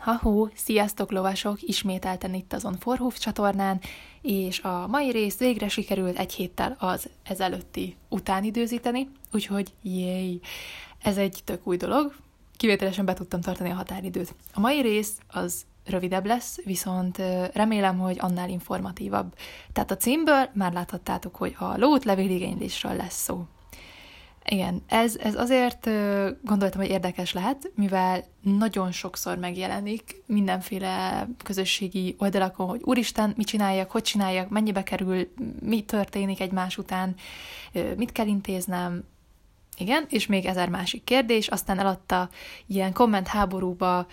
Ha-hó, sziasztok lovasok, ismételten itt azon Forhúf csatornán, és a mai rész végre sikerült egy héttel az ezelőtti után időzíteni, úgyhogy jéj, ez egy tök új dolog, kivételesen be tudtam tartani a határidőt. A mai rész az rövidebb lesz, viszont remélem, hogy annál informatívabb. Tehát a címből már láthattátok, hogy a lót levéligénylésről lesz szó. Igen, ez, ez azért gondoltam, hogy érdekes lehet, mivel nagyon sokszor megjelenik mindenféle közösségi oldalakon, hogy úristen, mit csináljak, hogy csináljak, mennyibe kerül, mi történik egymás után, mit kell intéznem, igen, és még ezer másik kérdés, aztán eladta ilyen komment háborúba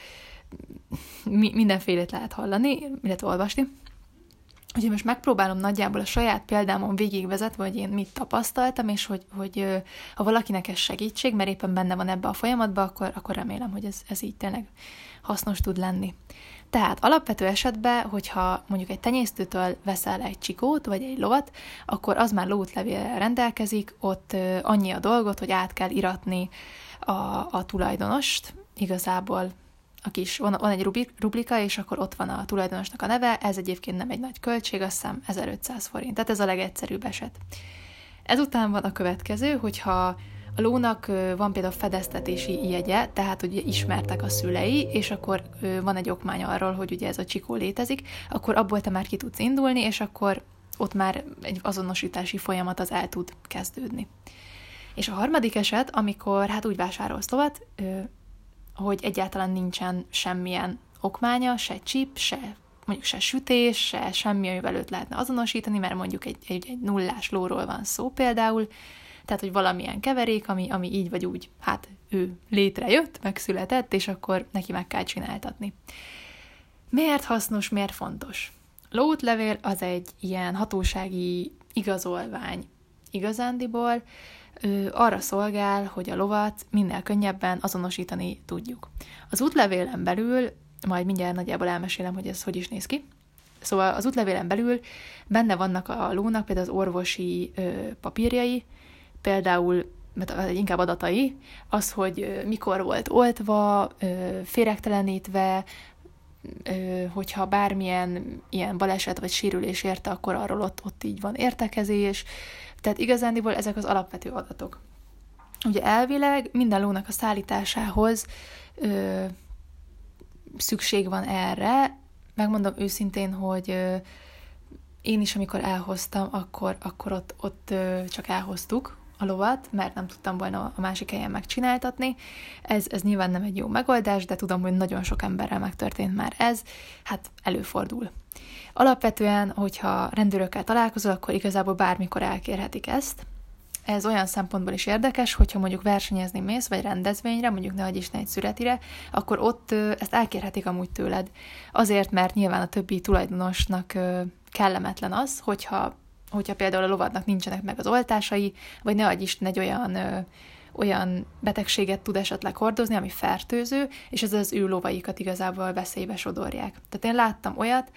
mindenfélét lehet hallani, illetve olvasni. Úgyhogy most megpróbálom nagyjából a saját példámon végigvezetve, hogy én mit tapasztaltam, és hogy, hogy ha valakinek ez segítség, mert éppen benne van ebbe a folyamatba, akkor, akkor remélem, hogy ez, ez így tényleg hasznos tud lenni. Tehát alapvető esetben, hogyha mondjuk egy tenyésztőtől veszel egy csikót, vagy egy lovat, akkor az már lótlevél rendelkezik, ott annyi a dolgot, hogy át kell iratni a, a tulajdonost, igazából a kis, van, van egy rubrika, és akkor ott van a tulajdonosnak a neve, ez egyébként nem egy nagy költség, azt hiszem 1500 forint, tehát ez a legegyszerűbb eset. Ezután van a következő, hogyha a lónak van például fedeztetési jegye, tehát ugye ismertek a szülei, és akkor van egy okmány arról, hogy ugye ez a csikó létezik, akkor abból te már ki tudsz indulni, és akkor ott már egy azonosítási folyamat az el tud kezdődni. És a harmadik eset, amikor hát úgy vásárolsz lovat, hogy egyáltalán nincsen semmilyen okmánya, se chip, se mondjuk se sütés, se semmi, amivel őt lehetne azonosítani, mert mondjuk egy, egy, egy nullás lóról van szó például, tehát, hogy valamilyen keverék, ami, ami így vagy úgy, hát ő létrejött, megszületett, és akkor neki meg kell csináltatni. Miért hasznos, miért fontos? Lótlevél az egy ilyen hatósági igazolvány igazándiból, arra szolgál, hogy a lovat minél könnyebben azonosítani tudjuk. Az útlevélen belül, majd mindjárt nagyjából elmesélem, hogy ez hogy is néz ki, Szóval az útlevélen belül benne vannak a lónak például az orvosi papírjai, például inkább adatai, az, hogy mikor volt oltva, féregtelenítve, hogyha bármilyen ilyen baleset vagy sérülés érte, akkor arról ott, ott így van értekezés, tehát igazándiból ezek az alapvető adatok. Ugye elvileg minden lónak a szállításához ö, szükség van erre. Megmondom őszintén, hogy ö, én is, amikor elhoztam, akkor, akkor ott, ott ö, csak elhoztuk a lovat, mert nem tudtam volna a másik helyen megcsináltatni. Ez, ez nyilván nem egy jó megoldás, de tudom, hogy nagyon sok emberrel megtörtént már ez, hát előfordul. Alapvetően, hogyha rendőrökkel találkozol, akkor igazából bármikor elkérhetik ezt. Ez olyan szempontból is érdekes, hogyha mondjuk versenyezni mész, vagy rendezvényre, mondjuk ne is egy születire, akkor ott ezt elkérhetik amúgy tőled. Azért, mert nyilván a többi tulajdonosnak kellemetlen az, hogyha, hogyha például a lovadnak nincsenek meg az oltásai, vagy ne adj Isten egy olyan olyan betegséget tud esetleg hordozni, ami fertőző, és ez az ő lovaikat igazából veszélybe sodorják. Tehát én láttam olyat,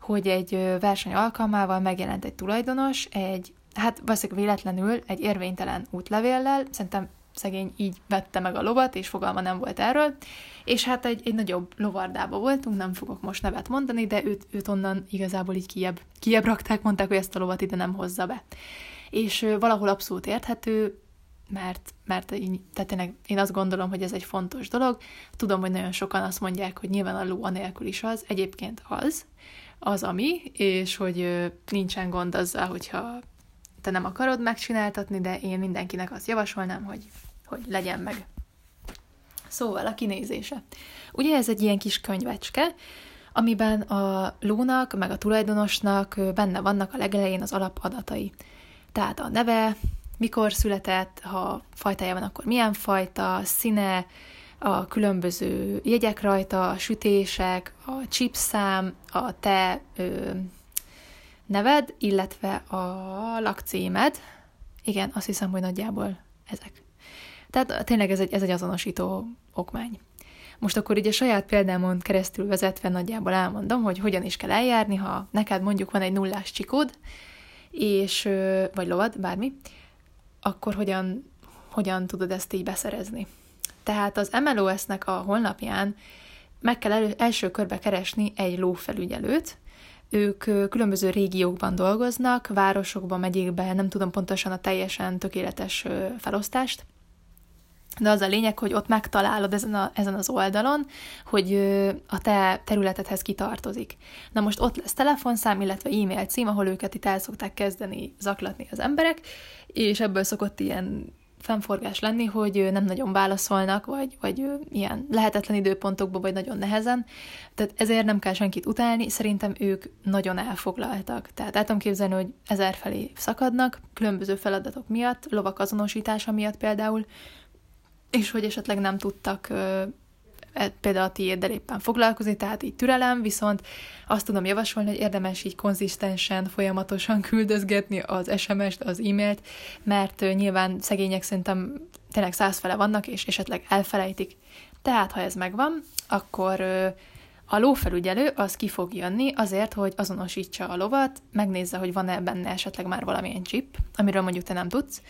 hogy egy verseny alkalmával megjelent egy tulajdonos, egy, hát valószínűleg véletlenül egy érvénytelen útlevéllel, szerintem szegény így vette meg a lovat, és fogalma nem volt erről, és hát egy, egy nagyobb lovardába voltunk, nem fogok most nevet mondani, de őt, őt onnan igazából így kiebb, kiebb rakták, mondták, hogy ezt a lovat ide nem hozza be. És valahol abszolút érthető, mert, mert így, tehát tényleg én azt gondolom, hogy ez egy fontos dolog. Tudom, hogy nagyon sokan azt mondják, hogy nyilván a ló anélkül is az, egyébként az, az, ami, és hogy nincsen gond azzal, hogyha te nem akarod megcsináltatni, de én mindenkinek azt javasolnám, hogy, hogy legyen meg. Szóval a kinézése. Ugye ez egy ilyen kis könyvecske, amiben a lónak, meg a tulajdonosnak benne vannak a legelején az alapadatai. Tehát a neve, mikor született, ha fajtája van, akkor milyen fajta, színe, a különböző jegyek rajta, a sütések, a chipszám, a te ö, neved, illetve a lakcímed. Igen, azt hiszem, hogy nagyjából ezek. Tehát tényleg ez egy, ez egy azonosító okmány. Most akkor így a saját példámon keresztül vezetve nagyjából elmondom, hogy hogyan is kell eljárni, ha neked mondjuk van egy nullás csikód, és, vagy lovad, bármi, akkor hogyan, hogyan tudod ezt így beszerezni. Tehát az MLS-nek a honlapján meg kell elő, első körbe keresni egy lófelügyelőt, ők különböző régiókban dolgoznak, városokban, megyékben, nem tudom pontosan a teljesen tökéletes felosztást, de az a lényeg, hogy ott megtalálod ezen, a, ezen az oldalon, hogy a te területedhez kitartozik. Na most ott lesz telefonszám, illetve e-mail cím, ahol őket itt el szokták kezdeni zaklatni az emberek, és ebből szokott ilyen fennforgás lenni, hogy nem nagyon válaszolnak, vagy, vagy ilyen lehetetlen időpontokban, vagy nagyon nehezen. Tehát ezért nem kell senkit utálni, szerintem ők nagyon elfoglaltak. Tehát el tudom képzelni, hogy ezer felé szakadnak, különböző feladatok miatt, lovak azonosítása miatt például, és hogy esetleg nem tudtak e, például a tiéddel éppen foglalkozni, tehát így türelem, viszont azt tudom javasolni, hogy érdemes így konzisztensen, folyamatosan küldözgetni az SMS-t, az e-mailt, mert nyilván szegények szerintem tényleg százfele vannak, és esetleg elfelejtik. Tehát, ha ez megvan, akkor a lófelügyelő az ki fog jönni azért, hogy azonosítsa a lovat, megnézze, hogy van-e benne esetleg már valamilyen chip, amiről mondjuk te nem tudsz,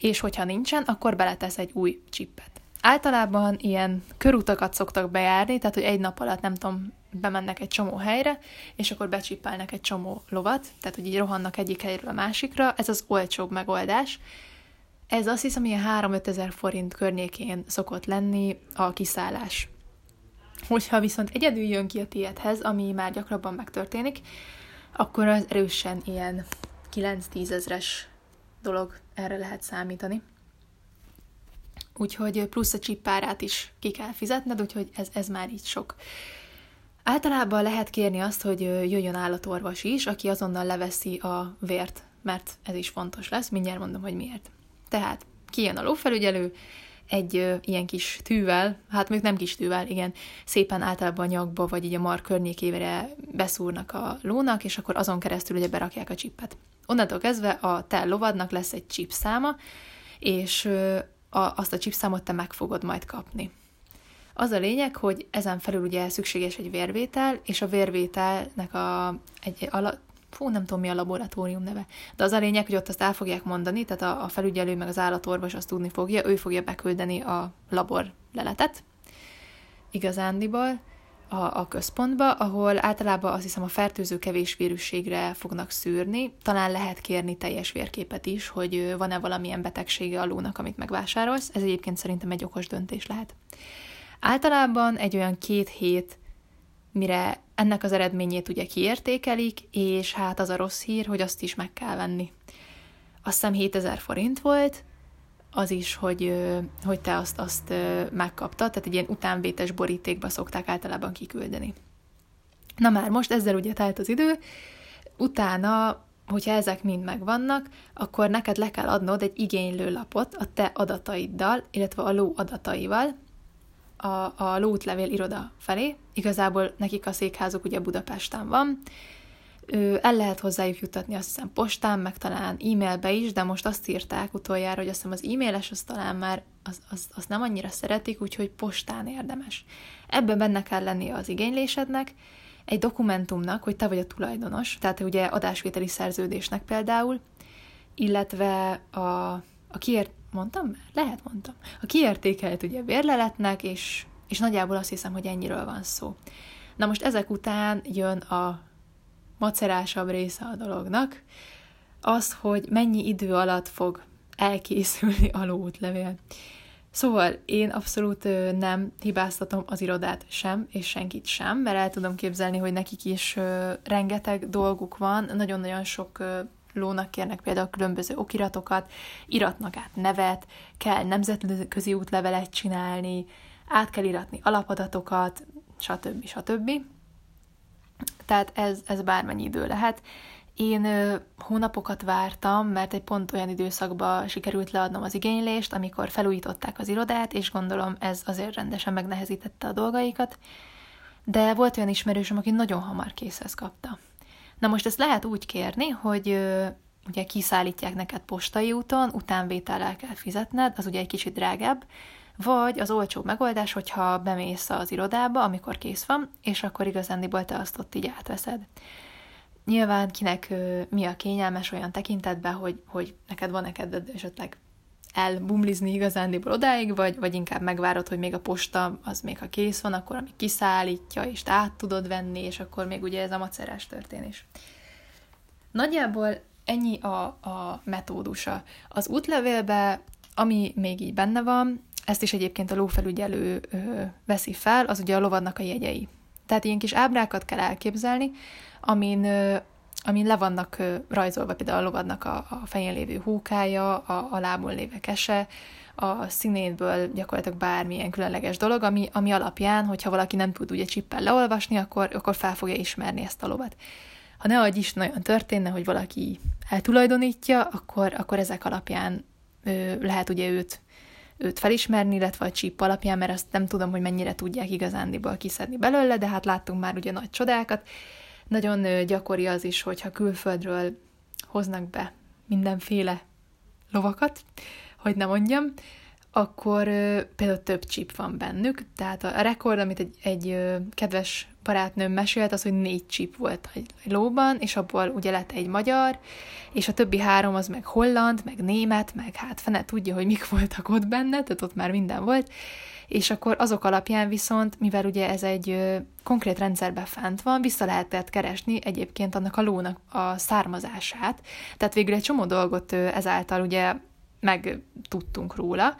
és hogyha nincsen, akkor beletesz egy új csippet. Általában ilyen körutakat szoktak bejárni, tehát hogy egy nap alatt nem tudom, bemennek egy csomó helyre, és akkor becsippelnek egy csomó lovat, tehát hogy így rohannak egyik helyről a másikra, ez az olcsóbb megoldás. Ez azt hiszem, ilyen 3-5 ezer forint környékén szokott lenni a kiszállás. Hogyha viszont egyedül jön ki a tiédhez, ami már gyakrabban megtörténik, akkor az erősen ilyen 9-10 ezres dolog, erre lehet számítani. Úgyhogy plusz a csippárát is ki kell fizetned, úgyhogy ez, ez már így sok. Általában lehet kérni azt, hogy jöjjön állatorvos is, aki azonnal leveszi a vért, mert ez is fontos lesz, mindjárt mondom, hogy miért. Tehát kijön a lófelügyelő, egy ö, ilyen kis tűvel, hát még nem kis tűvel, igen, szépen általában nyakba, vagy így a mar környékére beszúrnak a lónak, és akkor azon keresztül ugye berakják a csippet. Onnantól kezdve a te lovadnak lesz egy chip száma, és ö, a, azt a chip számot te meg fogod majd kapni. Az a lényeg, hogy ezen felül ugye szükséges egy vérvétel, és a vérvételnek a, egy, a, fú, nem tudom mi a laboratórium neve, de az a lényeg, hogy ott azt el fogják mondani, tehát a, a felügyelő meg az állatorvos azt tudni fogja, ő fogja beküldeni a labor leletet, igazándiból, a, a központba, ahol általában azt hiszem a fertőző kevés vírusségre fognak szűrni. Talán lehet kérni teljes vérképet is, hogy van-e valamilyen betegsége a lónak, amit megvásárolsz. Ez egyébként szerintem egy okos döntés lehet. Általában egy olyan két hét, mire ennek az eredményét ugye kiértékelik, és hát az a rossz hír, hogy azt is meg kell venni. Azt hiszem 7000 forint volt, az is, hogy, hogy te azt, azt megkaptad, tehát egy ilyen utánvétes borítékba szokták általában kiküldeni. Na már most ezzel ugye telt az idő, utána, hogyha ezek mind megvannak, akkor neked le kell adnod egy igénylő lapot a te adataiddal, illetve a ló adataival, a, a lótlevél iroda felé. Igazából nekik a székházuk ugye Budapesten van, el lehet hozzájuk jutatni azt hiszem postán, meg talán e-mailbe is, de most azt írták utoljára, hogy azt hiszem az e-mailes az talán már az, az, az nem annyira szeretik, úgyhogy postán érdemes. Ebben benne kell lennie az igénylésednek, egy dokumentumnak, hogy te vagy a tulajdonos, tehát ugye adásvételi szerződésnek például, illetve a, a kiért, mondtam? Lehet mondtam. A kiértékelt ugye bérleletnek, és, és nagyjából azt hiszem, hogy ennyiről van szó. Na most ezek után jön a macerásabb része a dolognak, az, hogy mennyi idő alatt fog elkészülni a lóútlevél. Szóval én abszolút nem hibáztatom az irodát sem, és senkit sem, mert el tudom képzelni, hogy nekik is rengeteg dolguk van, nagyon-nagyon sok lónak kérnek például különböző okiratokat, iratnak át nevet, kell nemzetközi útlevelet csinálni, át kell iratni alapadatokat, stb. stb. Tehát ez, ez bármennyi idő lehet. Én hónapokat vártam, mert egy pont olyan időszakban sikerült leadnom az igénylést, amikor felújították az irodát, és gondolom ez azért rendesen megnehezítette a dolgaikat. De volt olyan ismerősöm, aki nagyon hamar készhez kapta. Na most ezt lehet úgy kérni, hogy ugye kiszállítják neked postai úton, utánvétellel kell fizetned, az ugye egy kicsit drágább, vagy az olcsó megoldás, hogyha bemész az irodába, amikor kész van, és akkor igazándiból te azt ott így átveszed. Nyilván kinek mi a kényelmes olyan tekintetben, hogy, hogy neked van-e kedved esetleg elbumlizni igazándiból odáig, vagy, vagy inkább megvárod, hogy még a posta az még ha kész van, akkor ami kiszállítja, és át tudod venni, és akkor még ugye ez a macerás történés. Nagyjából ennyi a, a metódusa. Az útlevélbe, ami még így benne van, ezt is egyébként a lófelügyelő ö, veszi fel, az ugye a lovadnak a jegyei. Tehát ilyen kis ábrákat kell elképzelni, amin, amin le vannak rajzolva például a lovadnak a, a fején lévő húkája, a, a lábon lévő kese, a színéből gyakorlatilag bármilyen különleges dolog, ami, ami alapján, hogyha valaki nem tud ugye csippel leolvasni, akkor, akkor fel fogja ismerni ezt a lovat. Ha ne adj is olyan történne, hogy valaki eltulajdonítja, akkor, akkor ezek alapján ö, lehet ugye őt őt felismerni, illetve a csíp alapján, mert azt nem tudom, hogy mennyire tudják igazándiból kiszedni belőle, de hát láttunk már ugye nagy csodákat. Nagyon gyakori az is, hogyha külföldről hoznak be mindenféle lovakat, hogy nem mondjam, akkor például több csíp van bennük, tehát a rekord, amit egy, egy kedves barátnőm mesélt, az, hogy négy csíp volt egy lóban, és abból ugye lett egy magyar, és a többi három az meg holland, meg német, meg hát fene tudja, hogy mik voltak ott benne, tehát ott már minden volt, és akkor azok alapján viszont, mivel ugye ez egy konkrét rendszerben fent van, vissza lehetett keresni egyébként annak a lónak a származását, tehát végül egy csomó dolgot ezáltal ugye megtudtunk róla,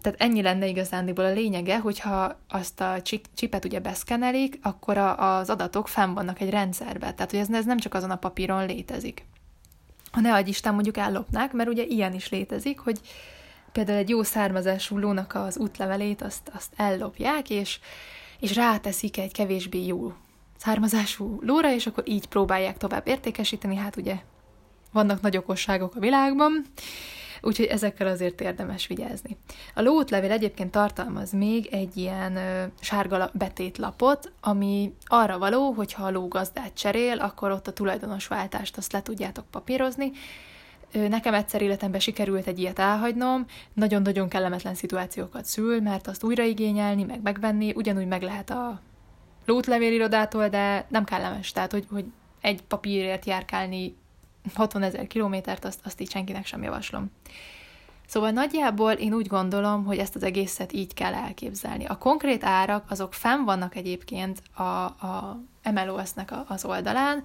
tehát ennyi lenne igazándiból a lényege, hogyha azt a csipet ugye beszkenelik, akkor a, az adatok fenn vannak egy rendszerbe. Tehát, hogy ez, ez nem csak azon a papíron létezik. Ha ne adj Isten, mondjuk ellopnák, mert ugye ilyen is létezik, hogy például egy jó származású lónak az útlevelét azt, azt ellopják, és, és ráteszik egy kevésbé jó származású lóra, és akkor így próbálják tovább értékesíteni. Hát ugye vannak nagy okosságok a világban, úgyhogy ezekkel azért érdemes vigyázni. A lóútlevél egyébként tartalmaz még egy ilyen ö, sárga betétlapot, ami arra való, hogy ha a ló gazdát cserél, akkor ott a tulajdonos váltást azt le tudjátok papírozni, Nekem egyszer életemben sikerült egy ilyet elhagynom, nagyon-nagyon kellemetlen szituációkat szül, mert azt újraigényelni, meg megvenni, ugyanúgy meg lehet a lótlevérirodától, de nem kellemes, tehát hogy, hogy egy papírért járkálni 60 ezer kilométert, azt, azt így senkinek sem javaslom. Szóval nagyjából én úgy gondolom, hogy ezt az egészet így kell elképzelni. A konkrét árak azok fenn vannak egyébként a, a MLOS-nek az oldalán,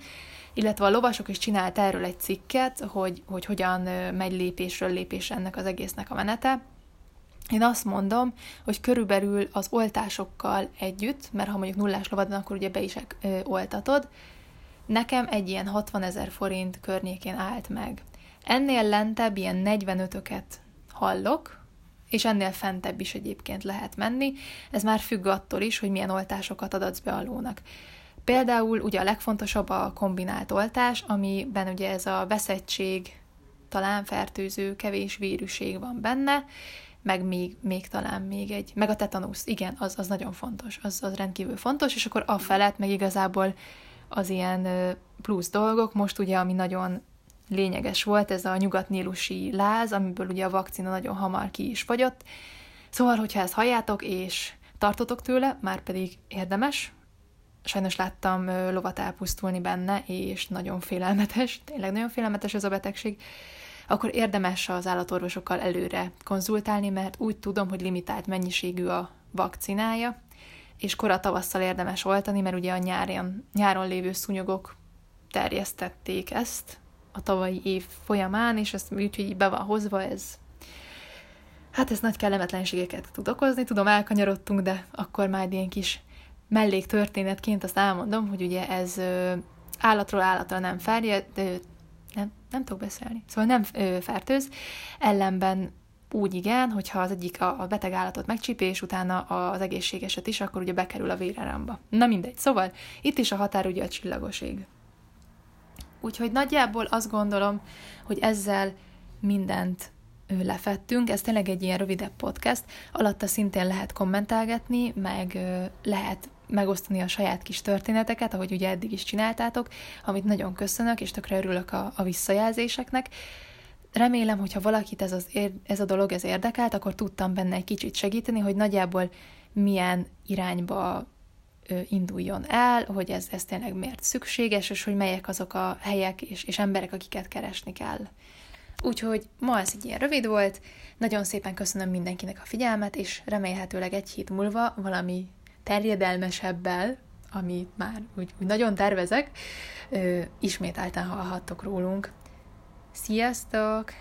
illetve a lovasok is csinált erről egy cikket, hogy, hogy hogyan megy lépésről lépésre ennek az egésznek a menete. Én azt mondom, hogy körülbelül az oltásokkal együtt, mert ha mondjuk nullás lovad akkor ugye be is oltatod, Nekem egy ilyen 60 ezer forint környékén állt meg. Ennél lentebb ilyen 45-öket hallok, és ennél fentebb is egyébként lehet menni. Ez már függ attól is, hogy milyen oltásokat adsz be a lónak. Például ugye a legfontosabb a kombinált oltás, amiben ugye ez a veszettség, talán fertőző, kevés víruség van benne, meg még, még talán még egy, meg a tetanusz, igen, az, az nagyon fontos, az, az rendkívül fontos, és akkor a felett meg igazából az ilyen plusz dolgok. Most ugye, ami nagyon lényeges volt, ez a nyugatnílusi láz, amiből ugye a vakcina nagyon hamar ki is fagyott. Szóval, hogyha ezt halljátok, és tartotok tőle, már pedig érdemes, sajnos láttam lovat elpusztulni benne, és nagyon félelmetes, tényleg nagyon félelmetes ez a betegség, akkor érdemes az állatorvosokkal előre konzultálni, mert úgy tudom, hogy limitált mennyiségű a vakcinája, és kora tavasszal érdemes oltani, mert ugye a nyáron, nyáron lévő szúnyogok terjesztették ezt a tavalyi év folyamán, és ezt úgyhogy be van hozva, ez hát ez nagy kellemetlenségeket tud okozni, tudom, elkanyarodtunk, de akkor majd ilyen kis melléktörténetként azt elmondom, hogy ugye ez állatról állatra nem ferjed, nem, nem tudok beszélni, szóval nem fertőz, ellenben úgy igen, hogyha az egyik a, a beteg állatot megcsípi, és utána az egészségeset is, akkor ugye bekerül a véráramba. Na mindegy, szóval itt is a határ ugye a csillagoség. Úgyhogy nagyjából azt gondolom, hogy ezzel mindent lefettünk. Ez tényleg egy ilyen rövidebb podcast, alatta szintén lehet kommentálgatni, meg lehet megosztani a saját kis történeteket, ahogy ugye eddig is csináltátok, amit nagyon köszönök, és tökre örülök a, a visszajelzéseknek remélem, hogyha valakit ez, az, ez a dolog ez érdekelt, akkor tudtam benne egy kicsit segíteni, hogy nagyjából milyen irányba induljon el, hogy ez, ez tényleg miért szükséges, és hogy melyek azok a helyek és, és emberek, akiket keresni kell. Úgyhogy ma ez egy ilyen rövid volt, nagyon szépen köszönöm mindenkinek a figyelmet, és remélhetőleg egy hét múlva valami terjedelmesebbel, amit már úgy, úgy nagyon tervezek, ismételten hallhattok rólunk. Sziasztok!